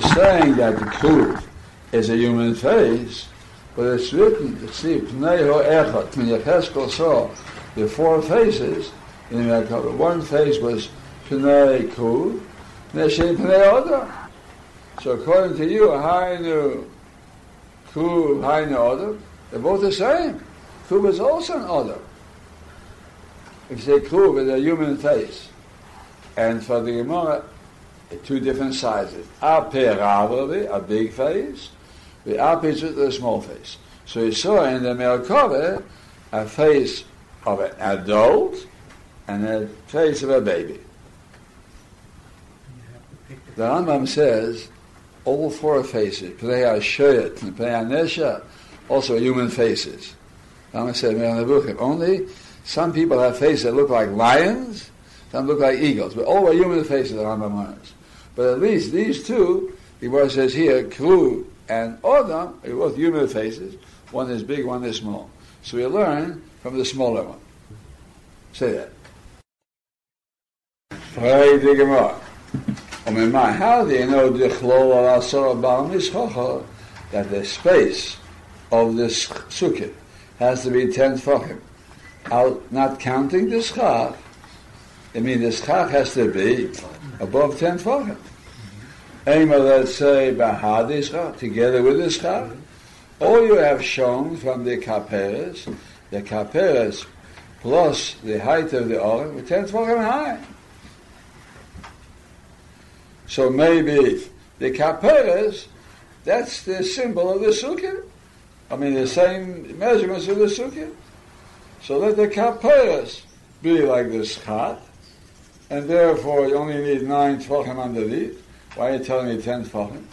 he's saying that the kuf is a human face, but it's written, see, Pnei Echad, when Yecheskel saw the four faces in Merkava, one face was Pnei Kuf, Neshem Pnei Odom. So according to you, Hainu Kuf, Hainu Odom, they're both the same. Kuf is also an Odom. If you say is a human face, and for the Gemara, two different sizes. Ape a big face, the opposite a small face. So he saw in the Merkava a face of an adult and a face of a baby. The Rambam says all four faces, Pnei HaShoyet and Pnei HaNesha, also human faces. Rambam said, only some people have faces that look like lions, some look like eagles, but all are human faces, the Rambam learns. But at least these two, the Gemara says here, Kru and Odam, are both human faces. One is big, one is small. So we learn from the smaller one. Say that. The Gemara. Oh, how do you know that the space of this sukkah has to be ten tefachim? Out, not counting the schach, I mean the schach has to be above ten tefachim. Ema, let's say, Bahadishcha, together with the Schach, or you have shown from the Kaperes, the Kaperes plus the height of the Oren were 10 tefachim high. So maybe the Kaperes, that's the symbol of the Sukkah. I mean, the same measurements of the Sukkah. So let the Kaperes be like the Schach, and therefore you only need nine tefachim underneath. Why are you telling me ten tefachim?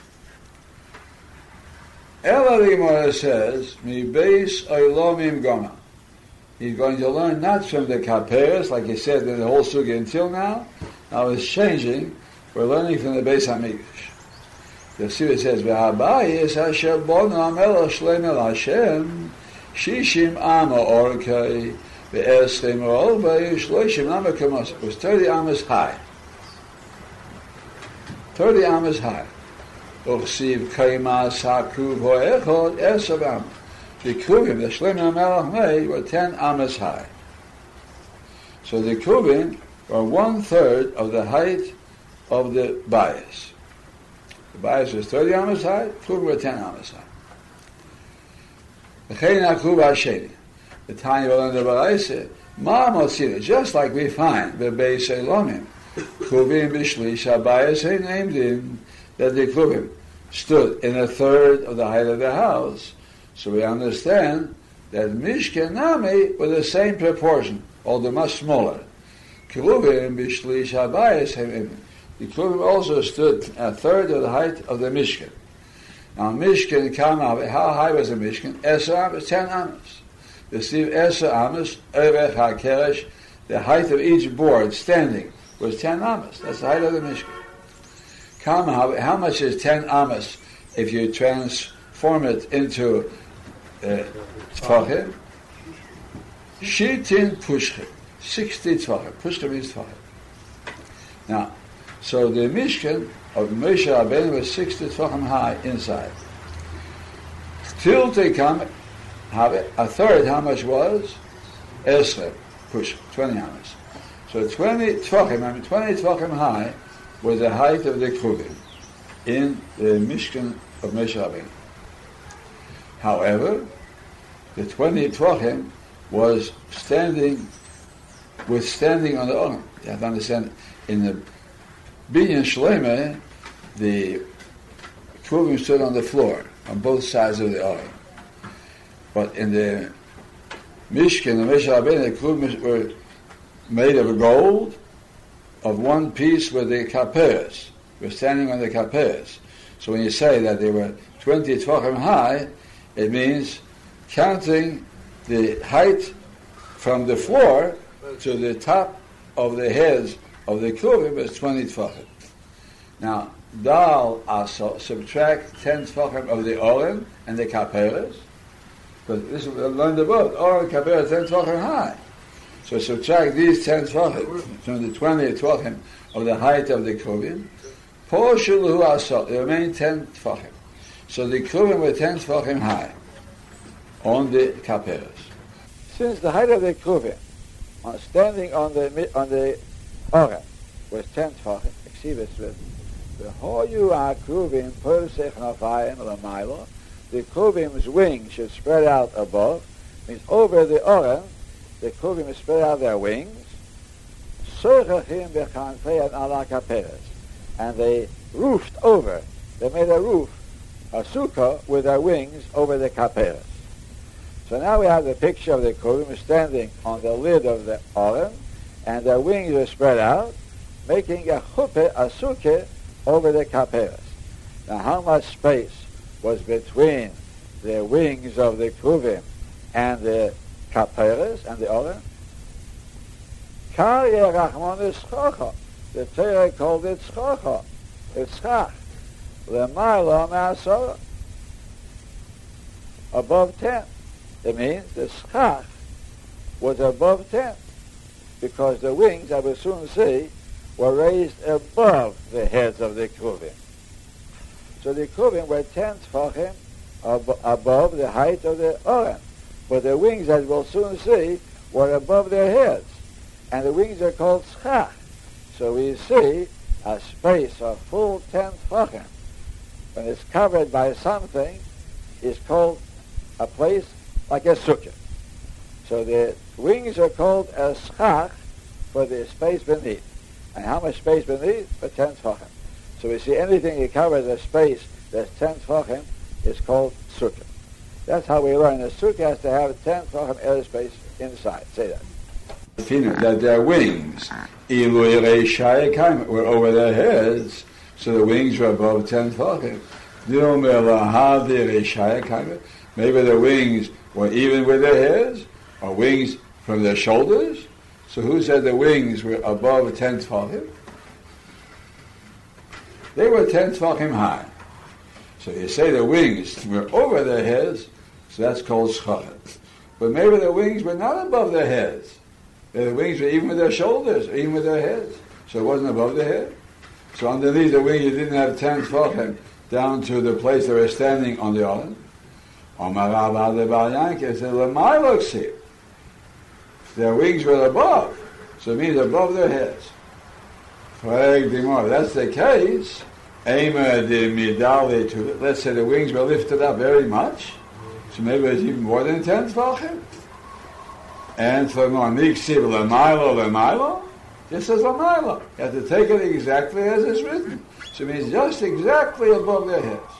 Ela Gemara says, "Mi beis oilomim goma." He's going to learn not from the kaperas, like he said in the whole sugi until now. Now it's changing. We're learning from the Beis Hamikdash. The Sivit says, "V'habayis asher bonam el shleim el Hashem shishim ama orkei ve'eschem ol shloishim ama kamos." Was thirty amas high. 30 amas high. Uchsiv kaima sakruv ho'echot esav am. The kruvim, the shlim HaMelech made, were 10 amas high. So the kruvim were one third of the height of the bayis. The bayis was 30 amas high, kruvim were 10 amas high. V'chein ha'kruv ha'sheni. The tiny will end the Baraisa, just like we find the Beis Elomim, Kruvim Bishlish Abayas he named him that the Kruvim stood in a third of the height of the house. So we understand that Mishkan Nami were the same proportion, although much smaller. Kruvim Bishlish Abayas The Kruvim also stood a third of the height of the Mishkan. Now Mishkan how high was the Mishkan? Esa Amas, ten Amas. The height of each board standing was 10 amas. That's the height of the Mishkan. How, how much is 10 amas if you transform it into uh, tfachim? Shitin pushchim. 60 tfachim. Pushchim means tfachim. Now, so the Mishkan of Moshe Rabbeinu was 60 tfachim high inside. Till they come, a third how much was? Esrei, push, 20 amas. So 20 tvachim, I mean 20 tvachim high, was the height of the kruvim in the Mishkan of Moshe. However, the 20 tvachim was standing, was standing on the arm. You have to understand, in the Binyan Shlema, the kruvim stood on the floor, on both sides of the arm. But in the Mishkan, the Moshe Rabbeinu, the kruvim were made of gold of one piece with the kaperes. We're standing on the kaperes. So when you say that they were 20 tvachim high, it means counting the height from the floor to the top of the heads of the kruvim is 20 tvachim. Now, dal also subtract 10 tvachim of the oren and the kaperes, but this is learned about. Oren kaperes 10 tvachim high. So subtract these 10 tvachim from the 20 tvachim of the height of the Kruvim, Poshalu asal. They remain ten tfachim. So the kruvim were ten tfachim high on the kaperas. Since the height of the kruvim, standing on the on the oren, was ten tfachim, exhibits with the hoyu kruvim persech nafayim lamaylo. The kruvim's wings should spread out above, means over the oren. The kruvim spread out their wings. And they roofed over. They made a roof, a sukkah, with their wings over the kaperas. So now we have the picture of the Korim standing on the lid of the oren, and their wings are spread out, making a chuppah, a sukkah, over the kaperas. Now how much space was between the wings of the Kruvim and the kaperas and the other. oren? Kar Rachmanis the Torah called it Tzchocha. It's Schach. L'mayla ma'asora. Above ten. It means the Schach was above ten. Because the wings, I will soon see, were raised above the heads of the Kruvim. So the Kruvim were ten Tzfachim ab- above the height of the Oren. But the wings, as we'll soon see, were above their heads. And the wings are called Schach. So we see a space of full ten tefachim, when it's covered by something, is called a place like a sukkah. So the wings are called a schach for the space beneath. And how much space beneath? For ten tefachim. So we see anything that covers a space that's ten tefachim is called sukkah. That's how we learn. A sukkah has to have ten tefachim airspace inside. Say that that their wings were over their heads, so the wings were above ten tefachim. Maybe the wings were even with their heads, or wings from their shoulders. So who said the wings were above ten tefachim? They were ten tefachim high. So you say the wings were over their heads, so that's called schachet. But maybe the wings were not above their heads. The wings were even with their shoulders, even with their heads. So it wasn't above the head. So underneath the wing, you didn't have ten tefachim down to the place they were standing on the island. Omar Rabba de Balyanka said, Lamai Their wings were above. So it means above their heads. If that's the case. Let's say the wings were lifted up very much. So maybe it's even more than ten tefachim. And for Moniksiv Lamailo Lamailo, this is Lamailo. You have to take it exactly as it's written. So it means just exactly above their heads.